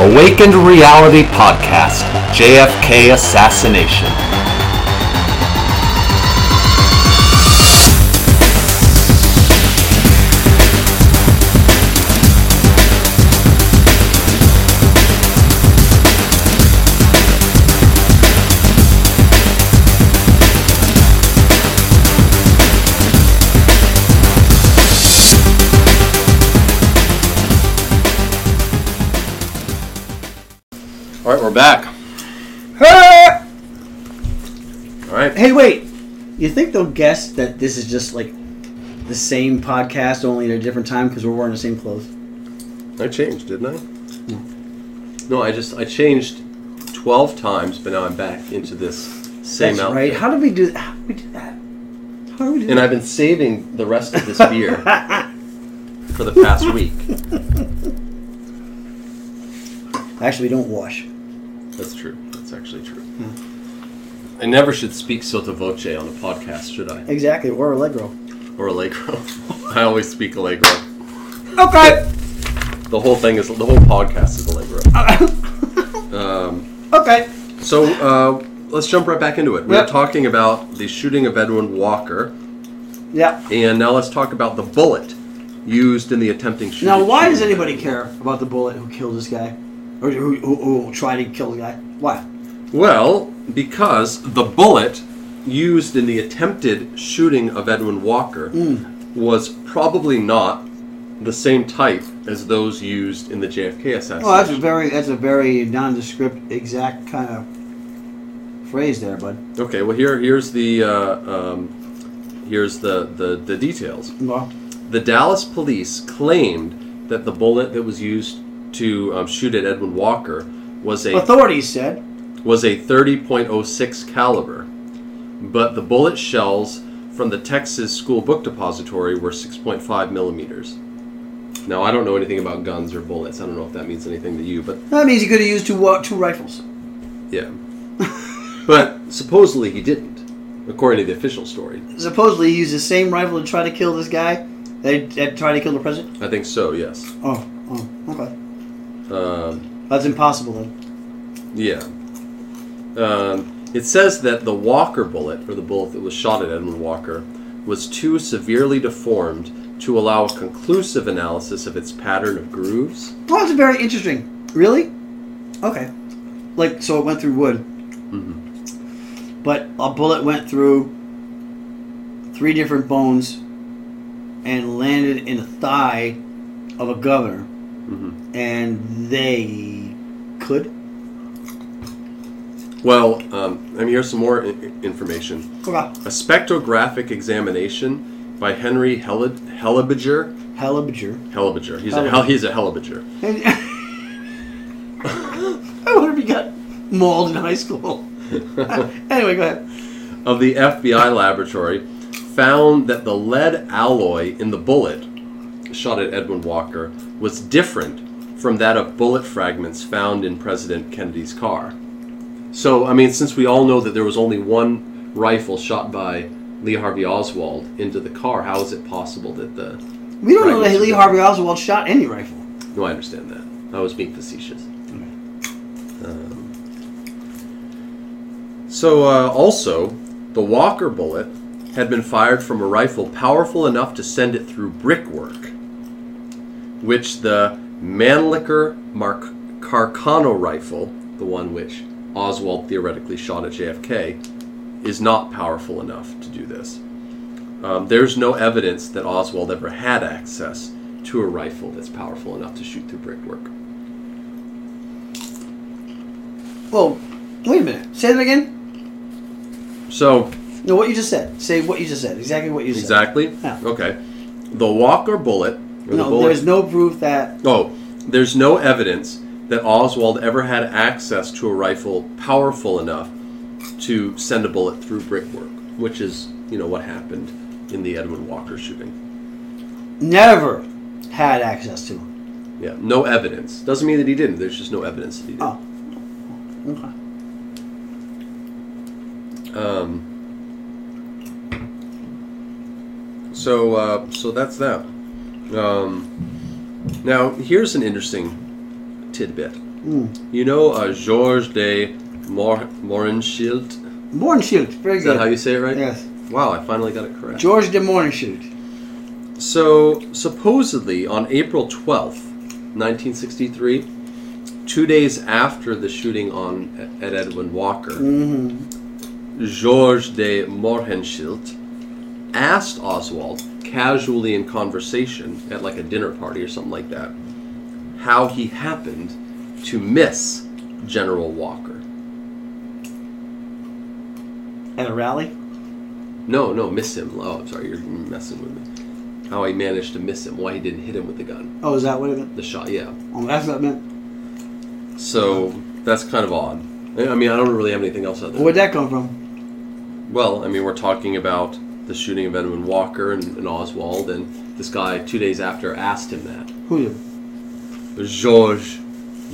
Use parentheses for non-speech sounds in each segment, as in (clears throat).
Awakened Reality Podcast JFK Assassination. All right, we're back. Hey! All right. Hey, wait. You think they'll guess that this is just like the same podcast, only at a different time because we're wearing the same clothes? I changed, didn't I? No, I just I changed twelve times, but now I'm back into this same That's outfit. right. How did we do? How did we do that? How did we do And that? I've been saving the rest of this beer (laughs) for the past week. Actually, we don't wash. That's true. That's actually true. I never should speak sotto voce on a podcast, should I? Exactly. Or Allegro. Or Allegro. (laughs) I always speak Allegro. Okay. The whole thing is the whole podcast is Allegro. (coughs) Um, Okay. So uh, let's jump right back into it. We're Yep. talking about the shooting of Edwin Walker, Yeah. and now let's talk about the bullet used in the attempting shooting. Now, why does anybody care about the bullet who killed this guy, or who, who, who tried to kill the guy? Why? Well, because the bullet used in the attempted shooting of Edwin Walker Hmm. was probably not the same type as those used in the JFK assassination. Oh, that's a very that's a very nondescript, exact kind of phrase there, bud. okay, well here here's the uh, um, here's the, the the details. Well, The Dallas police claimed that the bullet that was used to um, shoot at Edwin Walker was a authorities said was a 30.06 caliber, but the bullet shells from the Texas School Book Depository were 6.5 millimeters. Now I don't know anything about guns or bullets. I don't know if that means anything to you, but that means he could have used two uh, two rifles. yeah. but supposedly he didn't, according to the official story. Supposedly, he used the same rifle to try to kill this guy. They tried to kill the president. I think so. Yes. Oh, oh, okay. Um, That's impossible then. Yeah. Um, it says that the Walker bullet, or the bullet that was shot at Edwin Walker, was too severely deformed to allow a conclusive analysis of its pattern of grooves. Oh, that's very interesting. Really? Okay. Like so, it went through wood, Mm-hmm. but a bullet went through three different bones and landed in the thigh of a governor, Mm-hmm. and they could. Well, um, I mean, here's some more I- information. Okay. A spectrographic examination by Henry Hel- Hellebiger. Helibiger. Hellebiger. He's a Hellebiger. hell. He's a Hellebiger. (laughs) I wonder if he got mauled in high school. (laughs) anyway, go ahead. of the FBI laboratory found that the lead alloy in the bullet shot at Edwin Walker was different from that of bullet fragments found in President Kennedy's car. So, I mean, since we all know that there was only one rifle shot by Lee Harvey Oswald into the car, how is it possible that the. We don't know that Lee Harvey Oswald shot any rifle. no, I understand that. I was being facetious. Um, so, uh, also, the Walker bullet had been fired from a rifle powerful enough to send it through brickwork, which the Mannlicher Mark Carcano rifle, the one which Oswald theoretically shot at JFK, is not powerful enough to do this. Um, there's no evidence that Oswald ever had access to a rifle that's powerful enough to shoot through brickwork. Well, wait a minute. Say that again. So, No, what you just said. Say what you just said. Exactly what you said. exactly? Yeah. Okay. The Walker bullet. Or the No, there's no proof that. Oh, there's no evidence that Oswald ever had access to a rifle powerful enough to send a bullet through brickwork, which is, you know, what happened in the Edwin Walker shooting. Never had access to him. Yeah, no evidence. Doesn't mean that he didn't. There's just no evidence that he did. Oh. Okay. Um, so, uh, so that's that. Um, now, here's an interesting tidbit. Mm. You know uh, Georges de Mor- Mohrenschildt? Morningshoot. Very Is good. that how you say it right? Yes. Wow, I finally got it correct. George de Morningshoot. So, supposedly on April 12th, 1963, two days after the shooting on at Edwin Walker, Mm-hmm. Georges de Mohrenschildt asked Oswald, casually in conversation at like a dinner party or something like that, how he happened to miss General Walker. At a rally? No, no, miss him. Oh, I'm sorry, you're messing with me. How he managed to miss him, why he didn't hit him with the gun. Oh, is that what it meant? The shot, yeah. Oh, that's what it meant. So that's kind of odd. I mean, I don't really have anything else other. Where'd that come from? Well, I mean, we're talking about the shooting of Edwin Walker and, and Oswald, and this guy two days after asked him that. Who? Georges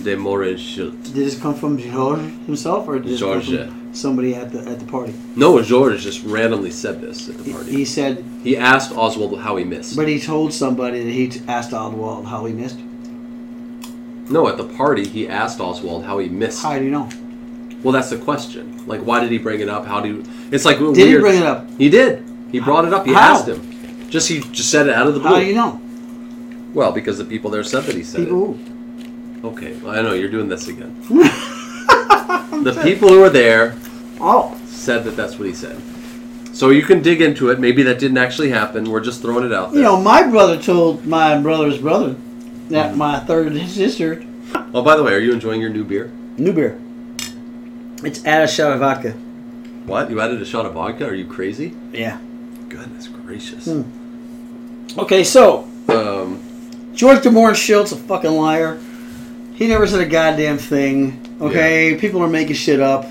de Mohrenschildt. Did this come from George himself, or did this come from somebody at the at the party? No, Georges just randomly said this at the party. he said, He asked Oswald how he missed. but he told somebody that he t- asked Oswald how he missed. No, at the party, he asked Oswald how he missed. How do you know? Well, that's the question. Like, why did he bring it up? How do you... It's like Did he bring it up? He did. He brought it up. He How? asked him. Just he just said it out of the blue. How do you know? Well, because the people there said that he said People who? it. Okay, well, I know you're doing this again. (laughs) the people who were there Oh, said that that's what he said. So you can dig into it. Maybe that didn't actually happen. We're just throwing it out there. you know, my brother told my brother's brother that hmm. my third sister oh, by the way, are you enjoying your new beer? new beer. It's add a shot of vodka. What? You added a shot of vodka? Are you crazy? Yeah. Goodness gracious. Hmm. Okay, so Um, George de Mohrenschildt's a fucking liar. He never said a goddamn thing. Okay, people are making shit up.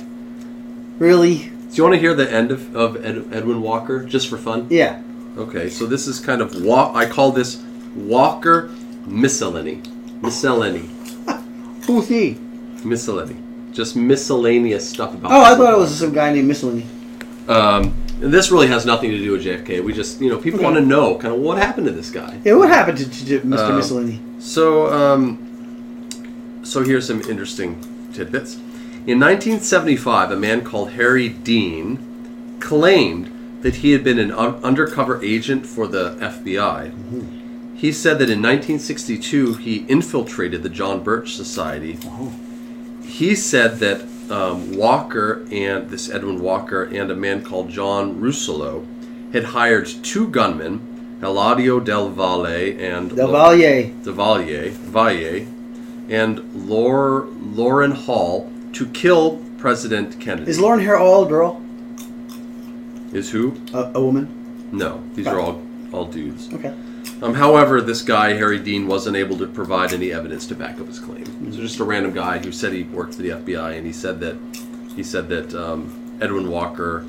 Really? do you want to hear the end of, of Ed, Edwin Walker, just for fun? Yeah. Okay, so this is kind of I call this Walker miscellany. Miscellany. (laughs) Who's he? Miscellany. Just miscellaneous stuff about. Oh, I thought it was some guy named Miscellany. Um, and this really has nothing to do with JFK. We just, you know, people Okay. want to know kind of what happened to this guy. Yeah, what happened to, to, Mr. Uh, Miscellany? So, um, so here's some interesting tidbits. In 1975, a man called Harry Dean claimed that he had been an un- undercover agent for the FBI. He said that in 1962 he infiltrated the John Birch Society. Oh. He said that um, Walker and this Edwin Walker and a man called John Rousselot had hired two gunmen, Eladio Del Valle and Del Valle. de Vallier, Valle, and Lor, Loran Hall to kill President Kennedy. Is Loran Hall all a girl? Is who? A, a woman? No, these are all all dudes. Okay. Um, however, this guy Harry Dean wasn't able to provide any evidence to back up his claim. So just a random guy who said he worked for the FBI, and he said that he said that um, Edwin Walker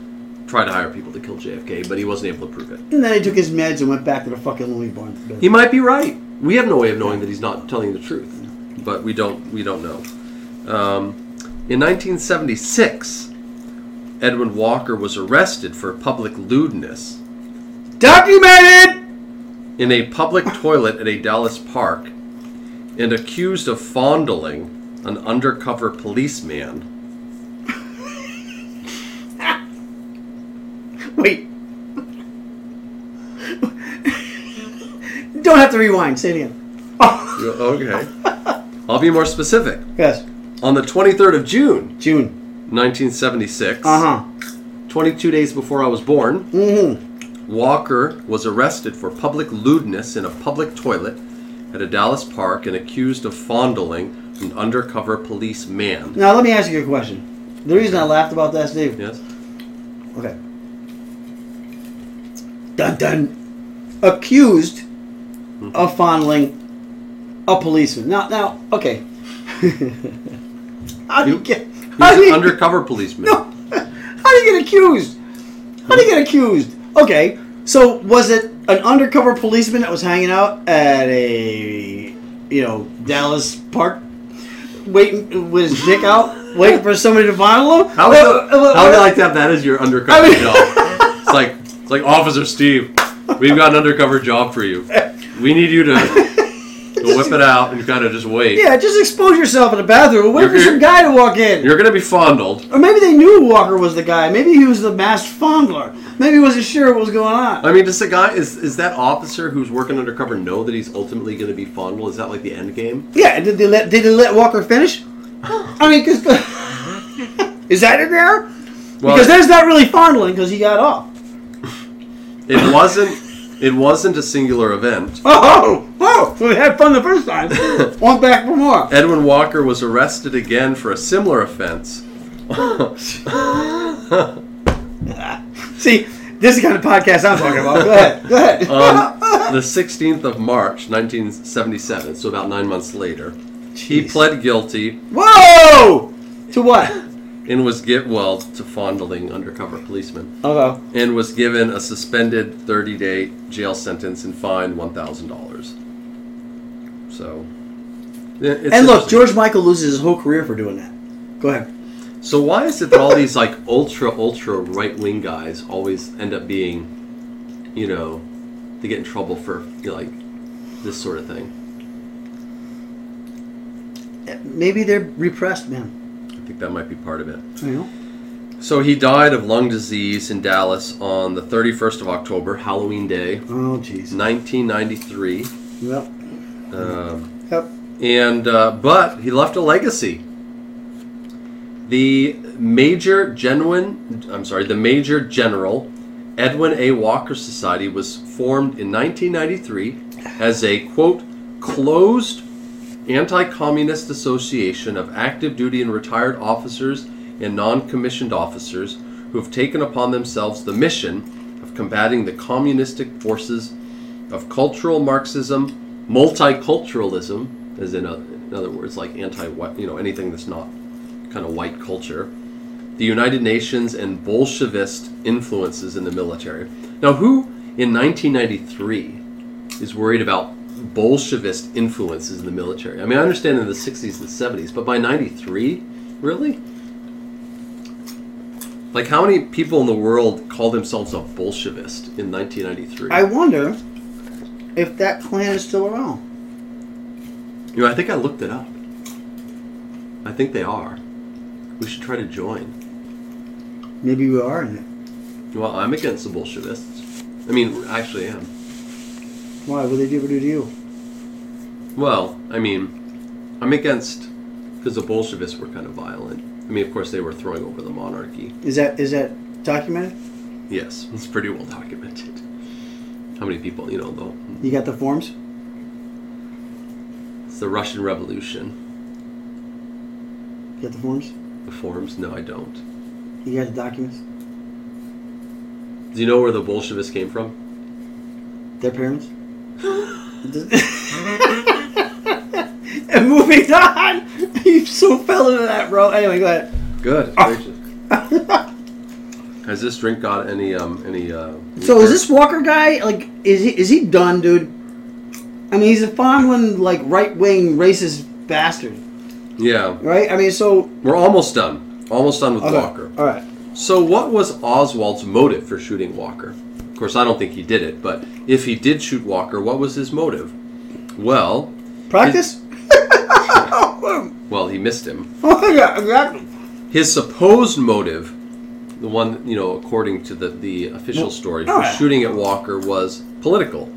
tried to hire people to kill JFK, but he wasn't able to prove it. And then he took his meds and went back to the fucking Louis barn. He might be right. We have no way of knowing that he's not telling the truth, but we don't we don't know. Um, in 1976, Edwin Walker was arrested for public lewdness Documented! In a public toilet at a Dallas park and accused of fondling an undercover policeman. Wait. Don't have to rewind. Say it again. Okay. I'll be more specific. yes. On the 23rd of June, June. 1976, Uh huh. 22 days before I was born, Mm-hmm. Walker was arrested for public lewdness in a public toilet at a Dallas park and accused of fondling an undercover policeman. Now let me ask you a question. The reason I laughed about that, Steve. Yes? Okay. Dun dun. Accused hmm. of fondling a policeman. Now, now, okay. (laughs) how do you You- get? He How was do an you, undercover policeman. (laughs) no, how do you get accused? How do you get accused? Okay, so was it an undercover policeman that was hanging out at a, you know, Dallas park, waiting with his dick out, waiting for somebody to fondle him? How would, Uh, uh, how would I like to have that as your undercover I mean- job? It's like it's like Officer Steve, we've got an undercover job for you. We need you to You'll whip it out and kind of just wait. Yeah, just expose yourself in the bathroom. Wait for You're- some guy to walk in. You're gonna be fondled. Or maybe they knew Walker was the guy. Maybe he was the masked fondler. Maybe he wasn't sure what was going on. I mean, does the guy is is that officer who's working undercover know that he's ultimately going to be fondled? Is that like the end game? Yeah, did they let did they let Walker finish? (gasps) I mean, because (laughs) is that it there? Well, because there's not really fondling because he got off. it wasn't. It wasn't a singular event. (laughs) Oh, oh, we had fun the first time. (laughs) Want back for more? Edwin Walker was arrested again for a similar offense. (laughs) See, this is the kind of podcast I'm talking about. Go ahead, go ahead. On um, the 16th of March, 1977, so about nine months later, he Jeez. pled guilty Whoa! To what? And was get well to fondling undercover policemen. Okay. and was given a suspended 30 day jail sentence and fined $1,000. So. it's And look. George Michael loses his whole career for doing that. Go ahead. So, why is it that all these, like, ultra, ultra right wing guys always end up being, you know, they get in trouble for, you know, like, this sort of thing? Eh, maybe they're repressed, man. I think that might be part of it. Know? So, he died of lung disease in Dallas on the 31st of October, Halloween Day, Oh, jeez. 1993. Yep. Um, Yep. and uh, but he left a legacy. The Major Genuine, I'm sorry, the Major General Edwin A. Walker Society was formed in 1993 as a quote closed anti-communist association of active duty and retired officers and non-commissioned officers who have taken upon themselves the mission of combating the communistic forces of cultural Marxism, multiculturalism, as in, other, in other words, like anti-white, you know, anything that's not kind of white culture, the United Nations, and Bolshevist influences in the military. Now, who in 1993 is worried about Bolshevist influences in the military? I mean, I understand in the 60s and 70s, but by 93, really? Like, how many people in the world call themselves a Bolshevist in 1993? I wonder if that clan is still around. You know, I think I looked it up. I think they are. We should try to join. Maybe we are in it. Well, I'm against the Bolshevists. I mean, actually, I am. Why? What did they ever do to you? Well, I mean, I'm against because the Bolshevists were kind of violent. I mean, of course, they were throwing over the monarchy. Is that is that documented? Yes, it's pretty well documented. (laughs) How many people, you know, though? You got the forms? It's the Russian Revolution. You got the forms? The forms? No, I don't. You got the documents? Do you know where the Bolshevists came from? Their parents? And moving on. (laughs) You so fell into that, bro. Anyway, go ahead. Good. Gracious. (laughs) Has this drink got any um any uh? So is this Walker guy like is he is he done, dude? I mean, he's a fondling like right wing racist bastard, Yeah, right? I mean, so we're almost done. Almost done with okay. Walker. All right. So, what was Oswald's motive for shooting Walker? Of course, I don't think he did it, but if he did shoot Walker, what was his motive? Well, Practice. (laughs) well, he missed him. (laughs) yeah, exactly. His supposed motive, the one you know, according to the the official story, for shooting at Walker was political.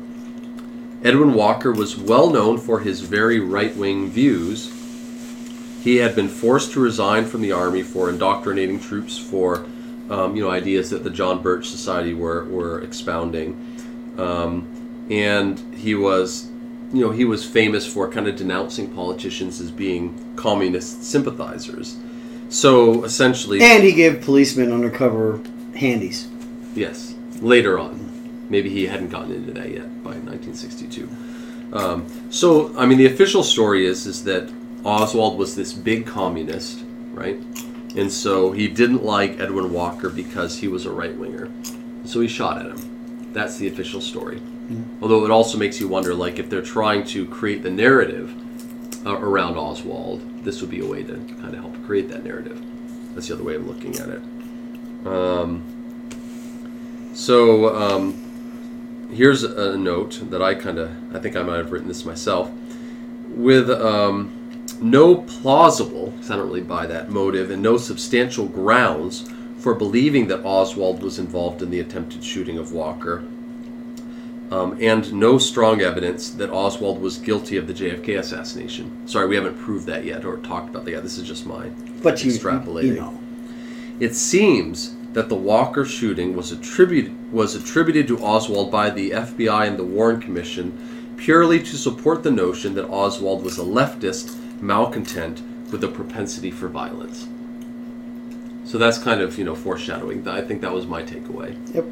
Edwin Walker was well known for his very right wing views. He had been forced to resign from the army for indoctrinating troops for, um, you know, ideas that the John Birch Society were were expounding, um, and he was, you know, he was famous for kind of denouncing politicians as being communist sympathizers. So essentially, And he gave policemen undercover handies. Yes, later on. Maybe he hadn't gotten into that yet by 1962. Um, so, I mean, the official story is is that Oswald was this big communist, right? And so he didn't like Edwin Walker because he was a right winger. So he shot at him. That's the official story. Although it also makes you wonder, like, if they're trying to create the narrative uh, around Oswald, this would be a way to kind of help create that narrative. That's the other way of looking at it. Um, so um, here's a note that I kind of I think I might have written this myself. with um, no plausible, 'cause I don't really buy that motive, and no substantial grounds for believing that Oswald was involved in the attempted shooting of Walker, um, and no strong evidence that Oswald was guilty of the JFK assassination. Sorry, we haven't proved that yet or talked about that yet. This is just mine. But you, extrapolating. you know, It seems that the Walker shooting was attributed was attributed to Oswald by the FBI and the Warren Commission purely to support the notion that Oswald was a leftist malcontent with a propensity for violence. So that's kind of you know foreshadowing. I think that was my takeaway. yep.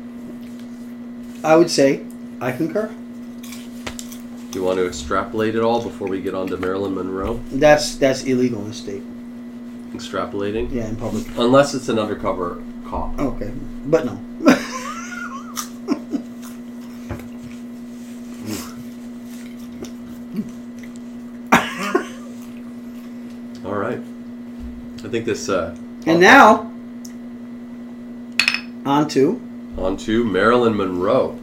I would say I concur. Do you want to extrapolate it all before we get on to Marilyn Monroe? That's that's illegal in the state. Extrapolating, Yeah, in public. unless it's an undercover cop. Okay, but no. (laughs) (laughs) All right. I think this. Uh, and now, on to On to Marilyn Monroe.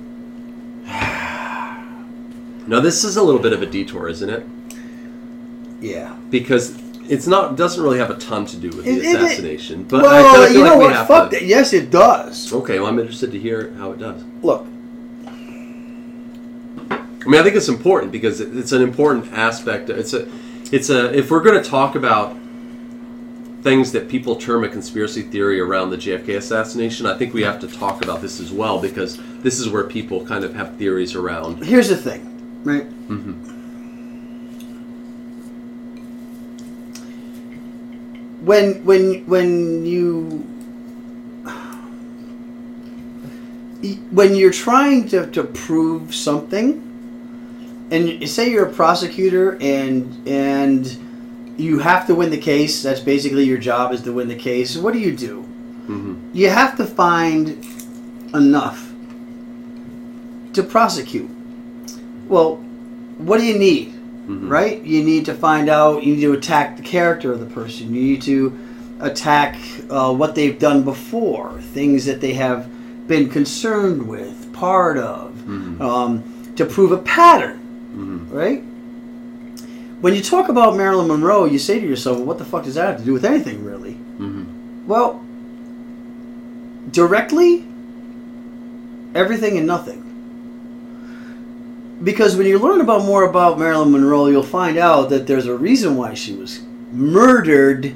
Now this is a little bit of a detour, isn't it? yeah. Because it's not doesn't really have a ton to do with the It- it- assassination. but well, feel, I feel you like know we what? have Fuck to. that. Yes, it does. Okay, well I'm interested to hear how it does. Look, I mean, I think it's important because it- it's an important aspect. It's a, it's a. If we're going to talk about things that people term a conspiracy theory around the JFK assassination, I think we have to talk about this as well because this is where people kind of have theories around. here's the thing, right? Mhm. when when when you when you're trying to, to prove something and say you're a prosecutor and and you have to win the case that's basically your job is to win the case what do you do Mhm. you have to find enough to prosecute well what do you need Mhm. right? You need to find out. You need to attack the character of the person. You need to attack uh, what they've done before, things that they have been concerned with, part of, Mhm. um, to prove a pattern, Mhm. right? When you talk about Marilyn Monroe, you say to yourself, well, "What the fuck does that have to do with anything, really?" Mhm. Well, directly, everything and nothing. Because when you learn about more about Marilyn Monroe, you'll find out that there's a reason why she was murdered.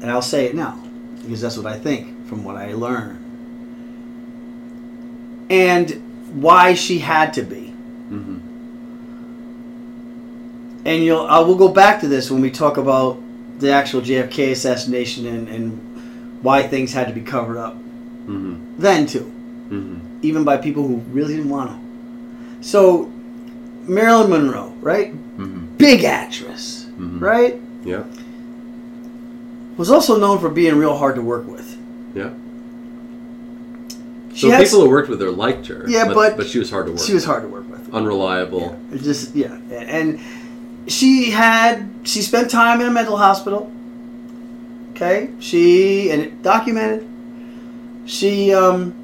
And I'll say it now, because that's what I think from what I learned. And why she had to be. Mhm. And you'll I will go back to this when we talk about the actual JFK assassination and, and why things had to be covered up. Mhm. Then too. Mhm. even by people who really didn't want to. So, Marilyn Monroe, right? Mhm. Big actress, Mhm. right? Yeah. Was also known for being real hard to work with. Yeah. She So people who worked with her liked her. Yeah, but but- she was hard to work. With she was hard to work with. unreliable. It's just yeah, and she had she spent time in a mental hospital. Okay, she and it documented. She um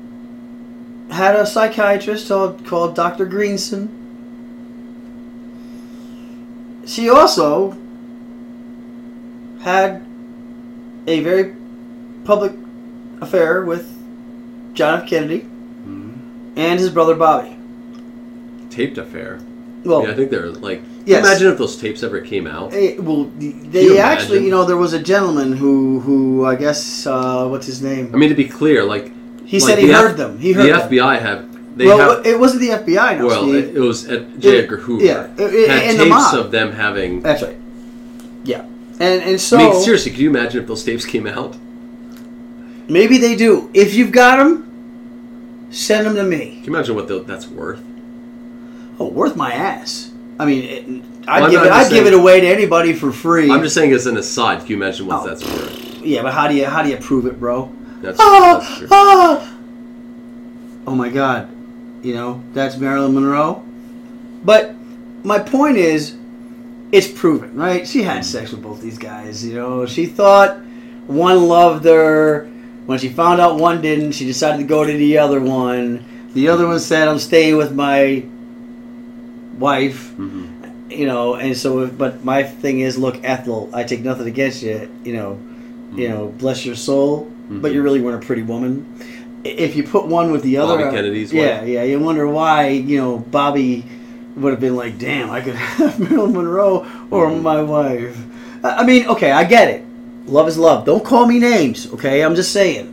had a psychiatrist called, called Dr. Greenson. She also had a very public affair with John F. Kennedy Mhm. and his brother Bobby. Taped affair. Well, yeah, I think they're like. Yes. Imagine if those tapes ever came out. Eh, well, you they actually, imagine? you know, there was a gentleman who, who I guess, uh, what's his name? I mean, to be clear, like He like said he the heard F- them. He heard the them. FBI have they well, have. it wasn't the FBI now, Well, it, it was at J. Edgar Hoover. yeah, it- had and the tapes mob. of them having. That's right. Yeah, and and so I mean, seriously, can you imagine if those tapes came out? maybe they do. If you've got them, send them to me. Can you imagine what the, that's worth? Oh, worth my ass. I mean, it, I'd Well, give it. I'd just give it away to anybody for free. I'm just saying, as an aside, you imagine what Oh. that's worth? yeah, but how do you how do you prove it, bro? That's, that's Ah, true. ah. Oh my God, you know that's Marilyn Monroe. But my point is, it's proven, right? She had sex with both these guys. You know, she thought one loved her. When she found out one didn't, she decided to go to the other one. The other one said, "I'm staying with my wife." hmm you know, and so, if, but my thing is, look, Ethel, I take nothing against you, you know, you know, bless your soul, but you really weren't a pretty woman. If you put one with the other, Bobby Kennedy's yeah, wife? yeah, you wonder why, you know, Bobby would have been like, damn, I could (laughs) have Marilyn Monroe or Mhm. my wife. I I mean, okay, I get it. Love is love. Don't call me names, okay? I'm just saying.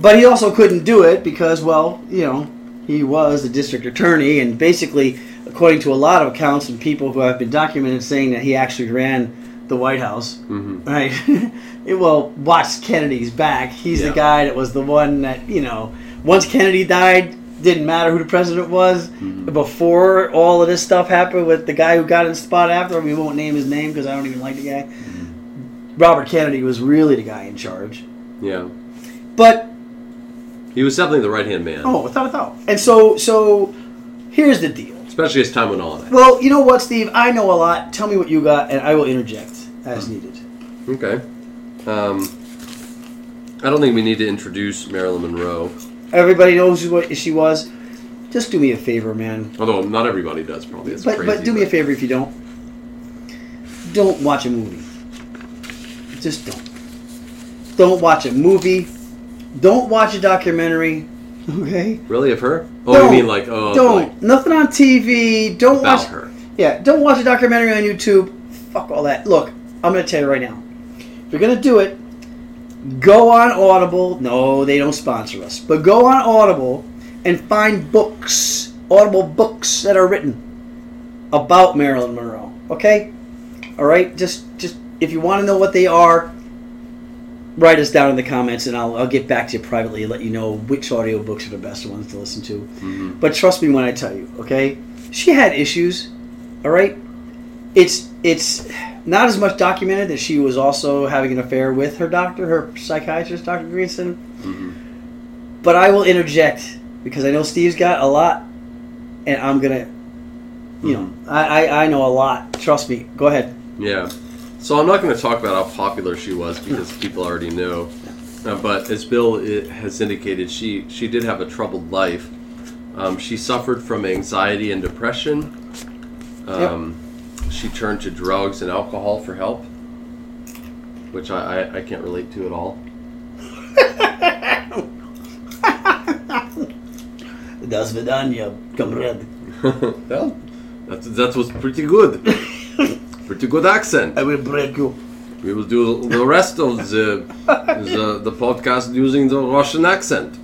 But he also couldn't do it because, well, you know, he was the district attorney, and basically, according to a lot of accounts and people who have been documented saying that he actually ran the White House, Mhm. right? (laughs) it, well, watch Kennedy's back. He's Yeah. the guy that was the one that, you know, once Kennedy died, didn't matter who the president was. Mhm. Before all of this stuff happened with the guy who got in the spot after, we won't name his name because I don't even like the guy. Robert Kennedy was really the guy in charge. Yeah. But He was definitely the right hand man. Oh, without a doubt. And so, so here's the deal. Especially as time went on. Well, you know what, Steve? I know a lot. Tell me what you got, and I will interject as needed. Okay. Um, I don't think we need to introduce Marilyn Monroe, Everybody knows what she was. Just do me a favor, man. although not everybody does. Probably it's But crazy. but do me a favor if you don't. Don't watch a movie. Just don't. Don't watch a movie. Don't watch a documentary. Okay. Really, of her? Oh, Don't. you mean like oh, don't. like Nothing on TV. Don't about watch. her? Yeah, don't watch a documentary on YouTube. Fuck all that. Look, I'm gonna tell you right now. If you're gonna do it, go on Audible. No, they don't sponsor us, but go on Audible and find books, Audible books that are written about Marilyn Monroe. Okay, all right. Just, just if you want to know what they are, write us down in the comments, and I'll, I'll get back to you privately and let you know which audio books are the best ones to listen to. Mhm. But trust me when I tell you, okay? She had issues, all right? It's it's not as much documented that she was also having an affair with her doctor, her psychiatrist, Dr. Greenson. Mhm. But I will interject because I know Steve's got a lot, and I'm gonna, you know, I, I I know a lot. Trust me. Go ahead. Yeah. So I'm not going to talk about how popular she was because people already know. Uh, but as Bill has indicated, she she did have a troubled life. Um, she suffered from anxiety and depression. Um, She turned to drugs and alcohol for help, which I, I, I can't relate to at all. (laughs) Das vidanya, comrade. (laughs) well, that's, that was pretty good. (laughs) pretty good accent. I will break you. We will do the rest of the (laughs) the, the podcast using the Russian accent.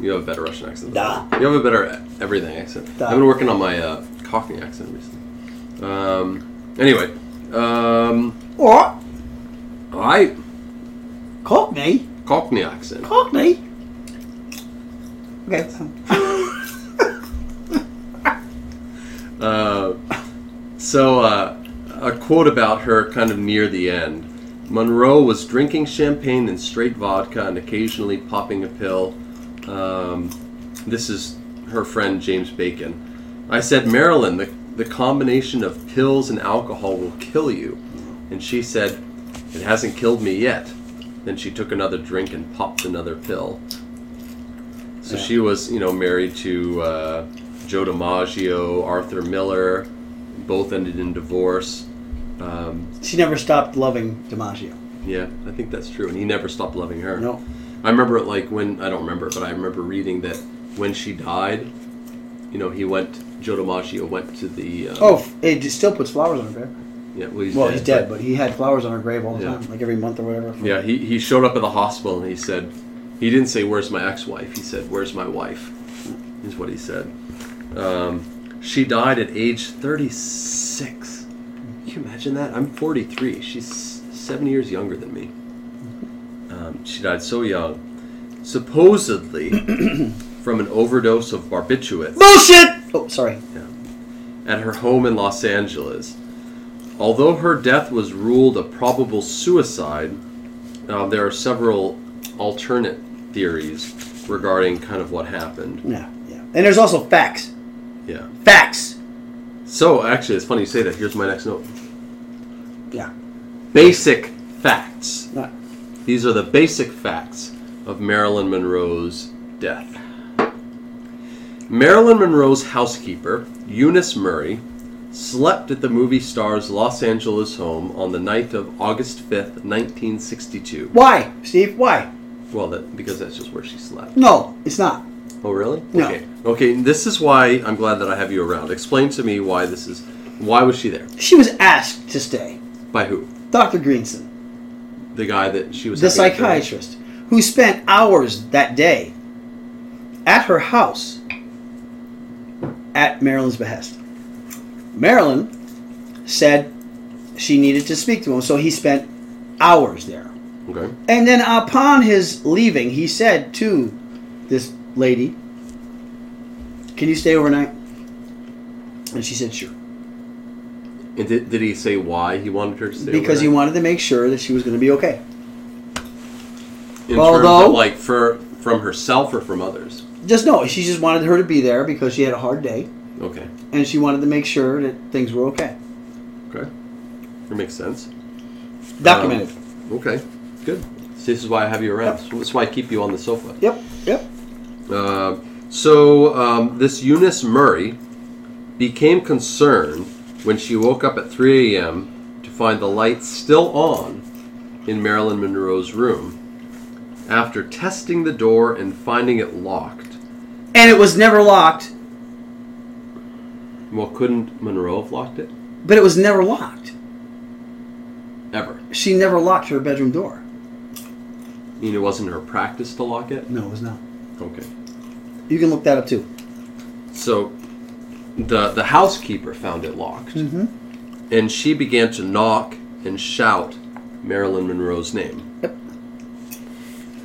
You have a better Russian accent. Da. You have a better everything accent. Da. I've been working on my uh, Cockney accent recently. Um, anyway, um, Or I Cockney. Cockney accent. Cockney. Okay. (laughs) Uh, so, uh, a quote about her kind of near the end. Monroe was drinking champagne and straight vodka and occasionally popping a pill. Um, this is her friend James Bacon. I said, Marilyn, the, the combination of pills and alcohol will kill you. And she said, It hasn't killed me yet. Then she took another drink and popped another pill. So Yeah. she was, you know, married to uh, Joe DiMaggio, Arthur Miller. Both ended in divorce. Um, She never stopped loving DiMaggio. yeah, I think that's true. And he never stopped loving her. No. I remember, it like, when, I don't remember, but I remember reading that when she died, you know, he went, Joe DiMaggio went to the. Um, Oh, it just still puts flowers on her grave. yeah, well, he's Well, dead. he's dead, but he had flowers on her grave all the Yeah. time, like every month or whatever. Yeah, he, he showed up at the hospital and he said, he didn't say, Where's my ex wife? He said, Where's my wife? Is what he said. Um, she died at age 36. Can you imagine that? I'm 43. She's seven years younger than me. Um, she died so young. Supposedly (clears throat) from an overdose of barbiturates Bullshit! Oh, sorry. at her home in Los Angeles. Although her death was ruled a probable suicide, uh, there are several alternate theories regarding kind of what happened. Yeah, yeah. And there's also facts. Yeah. Facts! So, actually, it's funny you say that. Here's my next note Yeah. basic facts. Not- These are the basic facts of Marilyn Monroe's death. Marilyn Monroe's housekeeper, Eunice Murray, slept at the movie star's Los Angeles home on the night of August 5th, 1962. Why, Steve? Why? Well, that because that's just where she slept. No, it's not. Oh, really? No. Okay. Okay, this is why I'm glad that I have you around. Explain to me why this is. Why was she there? She was asked to stay. By who? Dr. Greenson, The guy that she was. the having an with? psychiatrist, who spent hours that day at her house at Marilyn's behest. Marilyn said she needed to speak to him, so he spent hours there. Okay. And then upon his leaving, he said to this lady, Can you stay overnight? And she said, Sure. And did, did he say why he wanted her to stay? Because he wanted to make sure that she was going to be okay. In terms Although- of like for from herself or from others. Just no, she just wanted her to be there because she had a hard day. Okay. And she wanted to make sure that things were okay. Okay. That makes sense. Documented. Um, okay. Good. So this is why I have you around. Yep. So That's why I keep you on the sofa. yep, yep. Uh, so um, this Eunice Murray became concerned when she woke up at 3 a.m. to find the lights still on in Marilyn Monroe's room. After testing the door and finding it locked, And it was never locked, well, couldn't Monroe have locked it? but it was never locked. Ever. She never locked her bedroom door. I mean, it wasn't her practice to lock it? No, it was not. Okay. You can look that up too. So the the housekeeper found it locked, Mm-hmm. and she began to knock and shout Marilyn Monroe's name. Yep.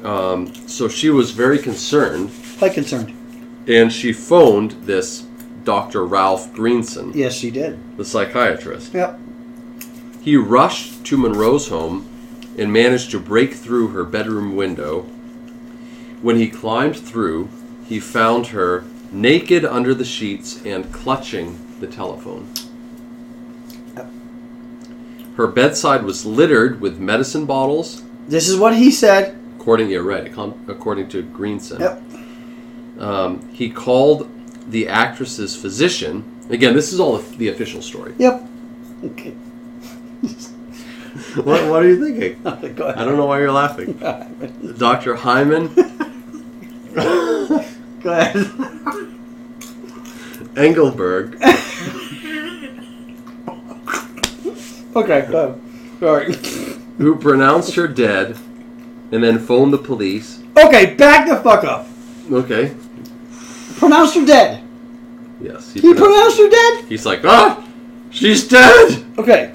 Um, so she was very concerned, Quite concerned. and she phoned this Dr. Ralph Greenson, Yes, she did. the psychiatrist. Yep. He rushed to Monroe's home and managed to break through her bedroom window. When he climbed through, he found her naked under the sheets and clutching the telephone. Her bedside was littered with medicine bottles, This is what he said. according yeah, right, according- according to Greenson. Yep. Um, he called the actress's physician. Again, this is all the official story. Yep. Okay. (laughs) What, what are you thinking? (laughs) Go ahead. I don't know why you're laughing. (laughs) Dr. Hyman (laughs) Go ahead. Engelberg okay, go ahead. Right. who pronounced her dead and then phoned the police. Okay, back the fuck up. Okay. Pronounced her dead. Yes. He pronounced- pronounced her dead? He's like, ah, she's dead. Okay.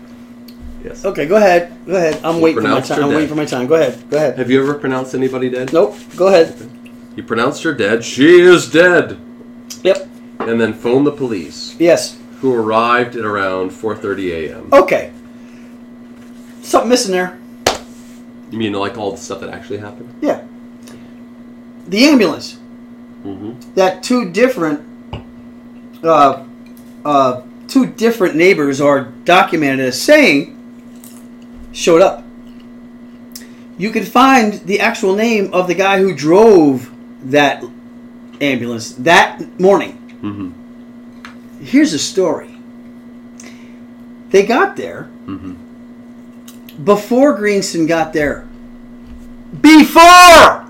Yes. Okay, go ahead. Go ahead. I'm He waiting for my pronounced time. I'm dead. waiting for my time. Go ahead. Go ahead. Have you ever pronounced anybody dead? Nope. Go ahead. He pronounced her dead. She is dead. Yep. And then phoned the police, Yes. who arrived at around 4:30 a.m. Okay. Something missing there. You mean like all the stuff that actually happened? Yeah. The ambulance Mm-hmm. that two different uh, uh, two different neighbors are documented as saying showed up. You can find the actual name of the guy who drove that ambulance that morning. Mm-hmm. Here's a story. They got there Mm-hmm. before Greenson got there. Before!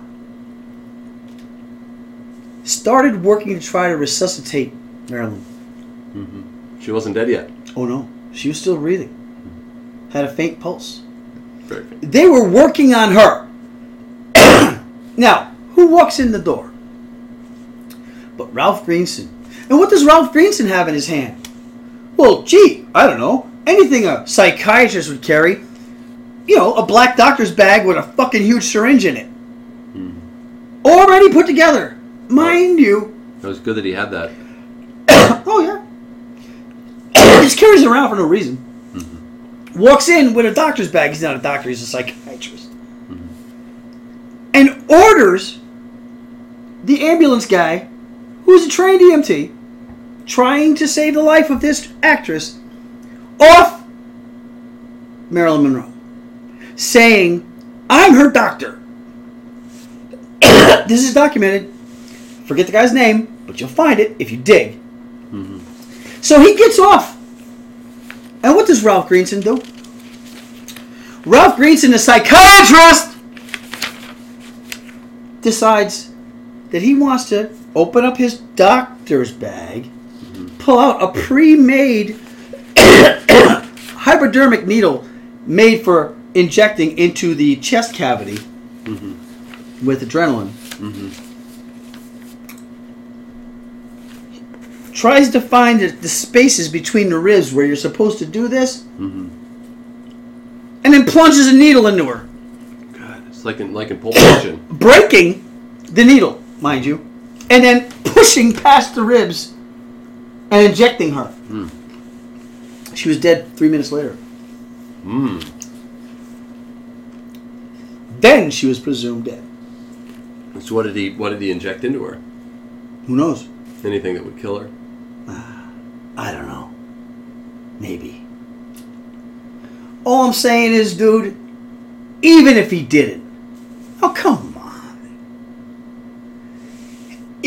Started working to try to resuscitate Marilyn. Mm-hmm. She wasn't dead yet. Oh no, she was still breathing. Had a faint pulse. They were working on her. (clears throat) now, who walks in the door? But Ralph Greenson. And what does Ralph Greenson have in his hand? Well, gee, I don't know. Anything a psychiatrist would carry. You know, a black doctor's bag with a fucking huge syringe in it. Hmm. Already put together. Mind you. It was good that he had that. (coughs) oh, yeah. (coughs) he Just carries it around for no reason. Mm-hmm. Walks in with a doctor's bag. He's not a doctor, he's a psychiatrist. Mm-hmm. And orders the ambulance guy, who's a trained EMT, trying to save the life of this actress, off Marilyn Monroe. Saying, I'm her doctor. (coughs) this is documented. Forget the guy's name, but you'll find it if you dig. Mm-hmm. So he gets off And what does Ralph Greenson do? Ralph Greenson, the psychiatrist, decides that he wants to open up his doctor's bag, pull out a pre-made (coughs) hypodermic needle made for injecting into the chest cavity with adrenaline. Tries to find the, spaces between the ribs where you're supposed to do this, and then plunges a needle into her, God, it's like in like in Pulp (coughs) breaking the needle, mind you, and then pushing past the ribs and injecting her. She was dead three minutes later. Hmm. Then she was presumed dead. So what did he what did he inject into her? Who knows? Anything that would kill her? I don't know. Maybe. All I'm saying is, dude, even if he didn't, oh come on.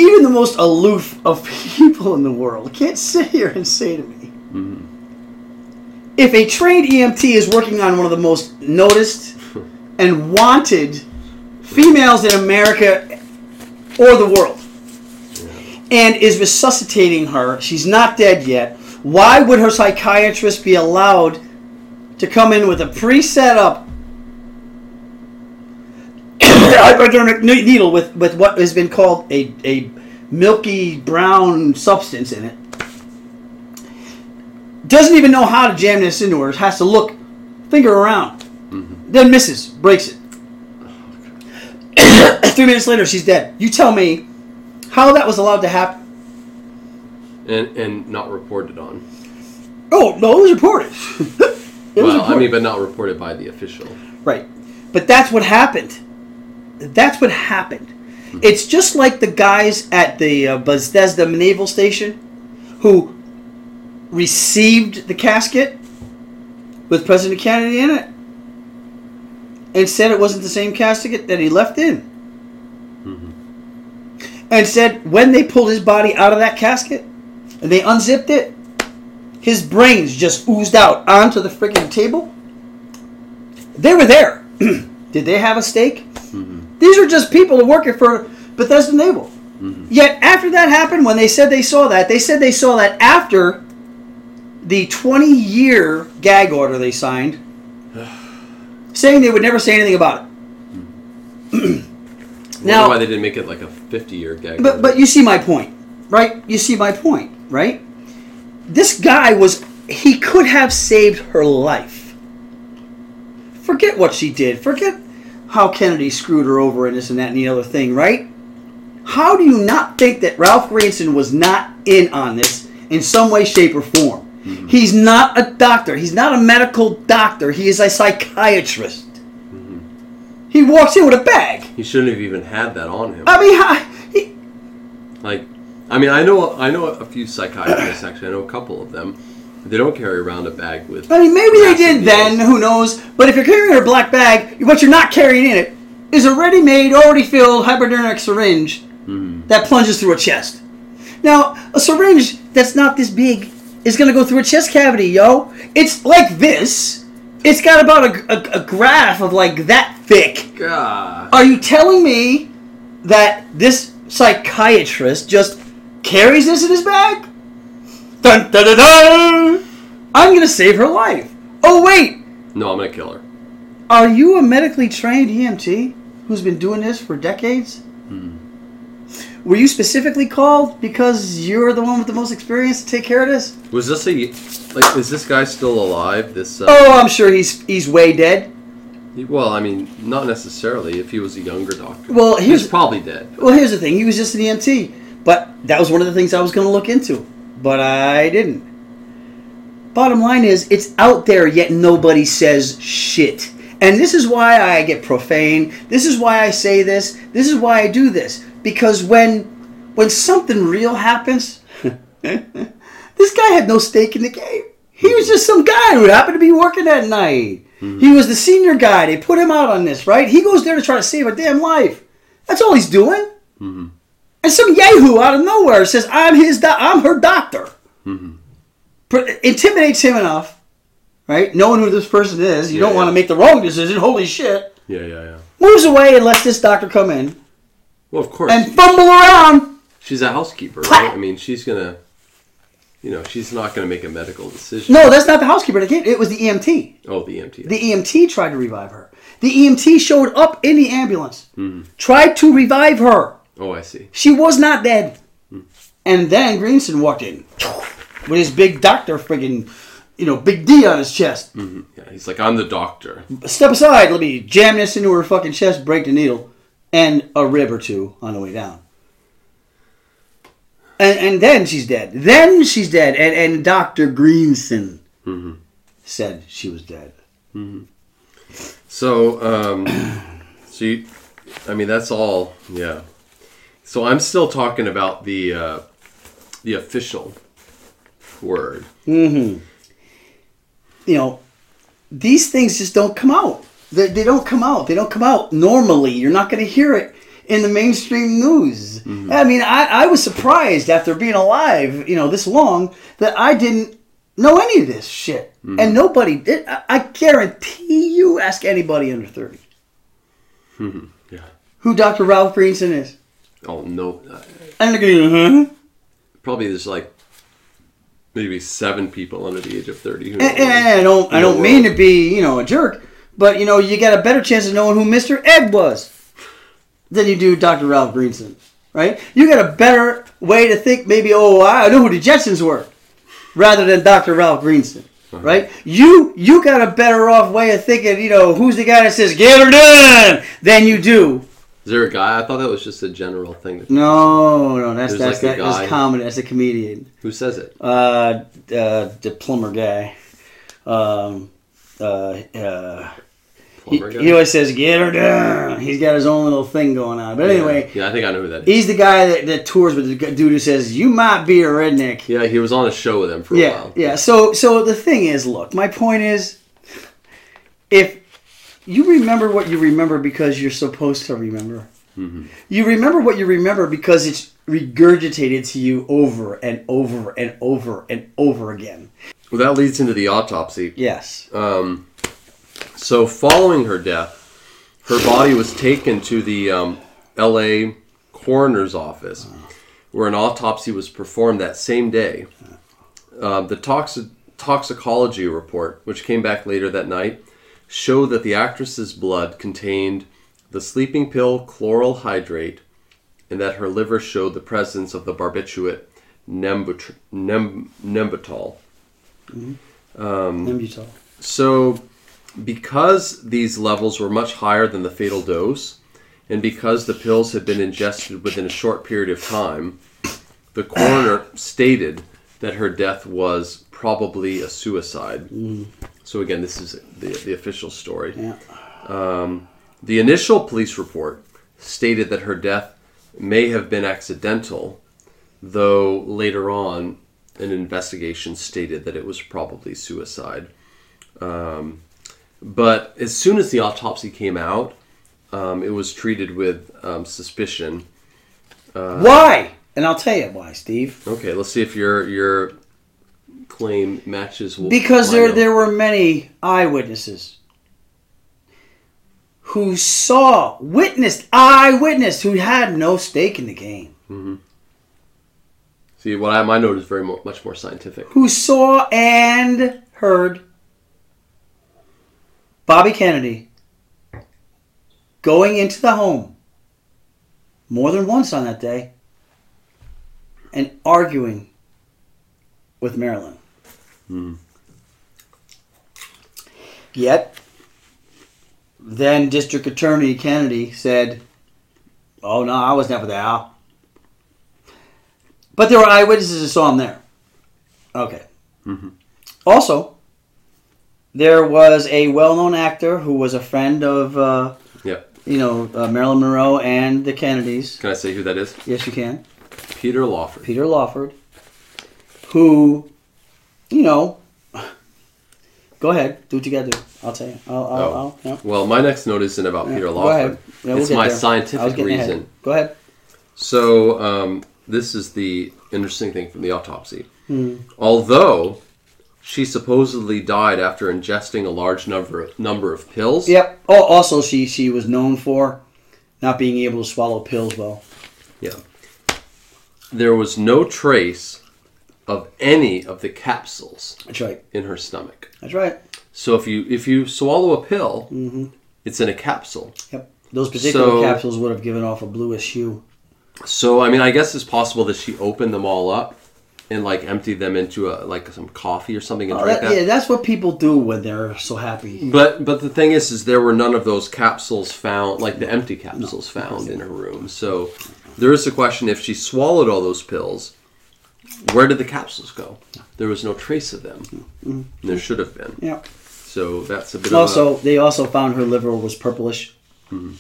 Even the most aloof of (laughs) people in the world can't sit here and say to me, if a trained EMT is working on one of the most noticed (laughs) and wanted females in America or the world, and is resuscitating her. She's not dead yet. Why would her psychiatrist be allowed to come in with a pre-set up hypodermic needle with, with what has been called a, a milky brown substance in it? Doesn't even know how to jam this into her. Has to look, finger around, mm-hmm. then misses, breaks it. (coughs) Three minutes later, she's dead. You tell me how that was allowed to happen. And and not reported on. Oh no, it was reported. (laughs) it was well, I mean, but not reported by the official. right, but that's what happened. That's what happened. It's just like the guys at the uh, Bethesda Naval Station who received the casket with President Kennedy in it and said it wasn't the same casket that he left in. And said when they pulled his body out of that casket and they unzipped it, his brains just oozed out onto the freaking table. They were there. (clears throat) Did they have a stake? These are just people working for Bethesda Naval. Mm-hmm. Yet after that happened, when they said they saw that, they said they saw that after the 20 year gag order they signed, (sighs) saying they would never say anything about it. Hmm. (clears throat) Now, Now- why they didn't make it like a fifty-year gag? But but you see my point, right? You see my point, right? This guy was he could have saved her life. Forget what she did. Forget how Kennedy screwed her over and this and that and the other thing, right? How do you not think that Ralph Greenson was not in on this in some way, shape, or form? Mm-hmm. He's not a doctor. He's not a medical doctor. He is a psychiatrist. Mm-hmm. He walks in with a bag. he shouldn't have even had that on him. I mean, how, he, Like, I mean, I know I know a few psychiatrists. Actually, I know a couple of them. They don't carry around a bag with. I mean, maybe they did then. Who knows? But if you're carrying a black bag, what you're not carrying in it is a ready-made, already filled hypodermic syringe mm-hmm. that plunges through a chest. Now, a syringe that's not this big is going to go through a chest cavity, yo. It's like this. It's got about a, a, a graph of like that thick. God. Are you telling me that this psychiatrist just carries this in his bag? Dun, dun, dun, dun. I'm gonna save her life. Oh wait, No, I'm gonna kill her. are you a medically trained EMT who's been doing this for decades? Were you specifically called because you're the one with the most experience to take care of this? Was this a like? Is this guy still alive? This. Uh, Oh, I'm sure he's he's way dead. Well, I mean, not necessarily. If he was a younger doctor, Well, here's he's probably dead. Well, here's the thing. He was just an EMT, but that was one of the things I was going to look into, but I didn't. Bottom line is, it's out there, yet nobody says shit. And this is why I get profane. This is why I say this. This is why I do this. Because when when something real happens, (laughs) this guy had no stake in the game. He was just some guy who happened to be working that night. He was the senior guy. They put him out on this, right? He goes there to try to save a damn life. That's all he's doing. Mm-hmm. And some yahoo out of nowhere says, "I'm his, do- I'm her doctor." Pr- intimidates him enough right? Knowing who this person is, you Yeah, don't want to make the wrong decision. Holy shit! Yeah, yeah, yeah. Moves away and lets this doctor come in Well, of course. and fumble around. she's a housekeeper, right? I mean, she's gonna, you know, she's not gonna make a medical decision. No, that's not the housekeeper. It was the EMT. Oh, the EMT. The EMT tried to revive her. The EMT showed up in the ambulance, Hmm. tried to revive her. Oh, I see. She was not dead. And then Greenson walked in with his big doctor friggin', you know, big D on his chest. Mm-hmm. Yeah, he's like, I'm the doctor. Step aside, let me jam this into her fucking chest, break the needle, and a rib or two on the way down. And, and then she's dead. Then she's dead. And, and Dr. Greenson mm-hmm. said she was dead. Mm-hmm. So, um, (clears throat) so you, I mean, that's all. Yeah. So I'm still talking about the uh, the official word. Mm-hmm. you know, these things just don't come out. They, they don't come out. They don't come out normally. You're not going to hear it in the mainstream news. Mm-hmm. I mean, I, I was surprised after being alive, you know, this long that I didn't know any of this shit. Mm-hmm. And nobody did. I, guarantee you, ask anybody under 30 hmm. Yeah. who Dr. Ralph Greenson is. Oh no. Uh, And they're going, huh? probably there's like maybe seven people under the age of thirty. Who And, and I don't, I don't mean to be, you know, a jerk, but you know, you got a better chance of knowing who Mr. Ed was than you do Dr. Ralph Greenson, right? You got a better way to think. Maybe, oh, I know who the Jetsons were, rather than Dr. Ralph Greenson, right? You you got a better off way of thinking. You know, who's the guy that says "get her done" than you do. Is there a guy? I thought that was just a general thing. That, No, no, that's There's that's like a that, that's guy- comedy. That's a comedian. Who says it? uh, uh, the plumber guy. Um, uh, uh, he, guy? he always says, "Get her down." He's got his own little thing going on. But anyway, Yeah, I think I know who that is. he's the guy that, that tours with the dude who says, "You might be a redneck." Yeah, he was on a show with him for a Yeah, while. yeah. So, so the thing is, look, my point is, if you remember what you remember because you're supposed to remember, you remember what you remember because it's regurgitated to you over and over and over and over again. Well, that leads into the autopsy. Yes. Um, so, following her death, her body was taken to the um, L.A. coroner's office, where an autopsy was performed that same day. Uh, the toxi- toxicology report, which came back later that night, showed that the actress's blood contained the sleeping pill chloral hydrate, and that her liver showed the presence of the barbiturate nembut- nem- nembutal. Mm-hmm. Um, nembutal. So, because these levels were much higher than the fatal dose, and because the pills had been ingested within a short period of time, the coroner stated that her death was probably a suicide. Mm. So, again, this is the, the official story. Yeah. The initial police report stated that her death may have been accidental, though later on an investigation stated that it was probably suicide. Um, but as soon as the autopsy came out, um, it was treated with um, suspicion. why? And I'll tell you why, Steve. Okay, let's see if your your claim matches. Because there there were many eyewitnesses who saw, witnessed, eyewitness who had no stake in the game, mm-hmm. see what I, my note is very mo- much more scientific. who saw and heard Bobby Kennedy going into the home more than once on that day and arguing with Marilyn. Yet, then District Attorney Kennedy said, Oh, no, I was never there. But there were eyewitnesses who saw him there. Okay. Hmm. Also, there was a well known actor who was a friend of, uh, Yep. you know, uh, Marilyn Monroe and the Kennedys. Can I say who that is? Yes, you can. Peter Lawford. Peter Lawford, who, you know, go ahead, do what you gotta do. I'll tell you. I'll, I'll, Oh. I'll yeah. Well, my next note isn't about Peter Go Lawford. Yeah, we'll it's my there. Scientific getting ahead. reason. Go ahead. So, um, this is the interesting thing from the autopsy. Hmm. Although she supposedly died after ingesting a large number number of pills. Yep. Oh, also she she was known for not being able to swallow pills well. Yeah. There was no trace of any of the capsules That's right. in her stomach. That's right. So if you if you swallow a pill, Mm-hmm. it's in a capsule. Yep. Those particular So- capsules would have given off a bluish hue. So I mean, I guess it's possible that she opened them all up and like emptied them into a like some coffee or something and Oh, drank that- that. yeah, that's what people do when they're so happy. But but the thing is, is there were none of those capsules found, like the empty capsules found in her room. So there is a question: if she swallowed all those pills, where did the capsules go? There was no trace of them. Mm-hmm. There should have been. Yeah. So that's a bit Also, of they also found her liver was purplish, mm-hmm.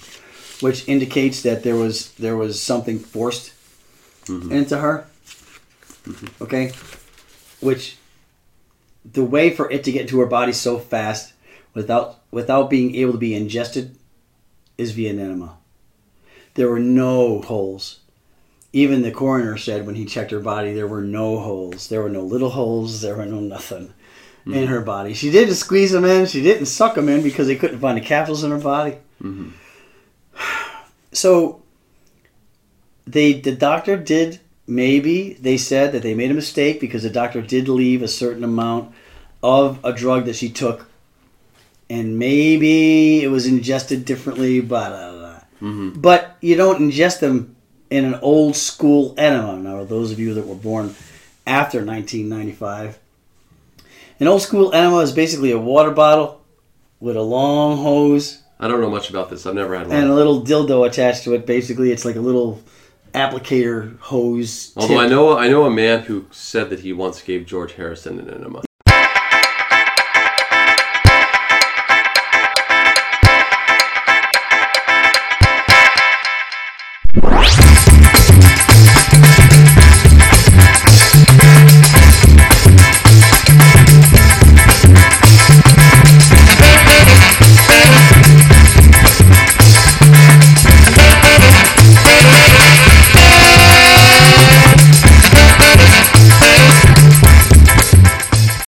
which indicates that there was there was something forced mm-hmm. into her. Okay, which the way for it to get into her body so fast without without being able to be ingested is via enema. There were no holes. Even the coroner said when he checked her body, there were no holes. There were no little holes. There were no nothing in mm-hmm. her body. She didn't squeeze them in. She didn't suck them in because they couldn't find the capsules in her body. Mm-hmm. So they the doctor did maybe they said that they made a mistake because the doctor did leave a certain amount of a drug that she took and maybe it was ingested differently blah, blah, blah. Mm-hmm. but you don't ingest them in an old school enema now those of you that were born after 1995 an old school enema is basically a water bottle with a long hose I don't know much about this. I've never had one. and a little dildo attached to it. Basically, it's like a little applicator hose. Although I know I know a man who said that he once gave George Harrison an enema.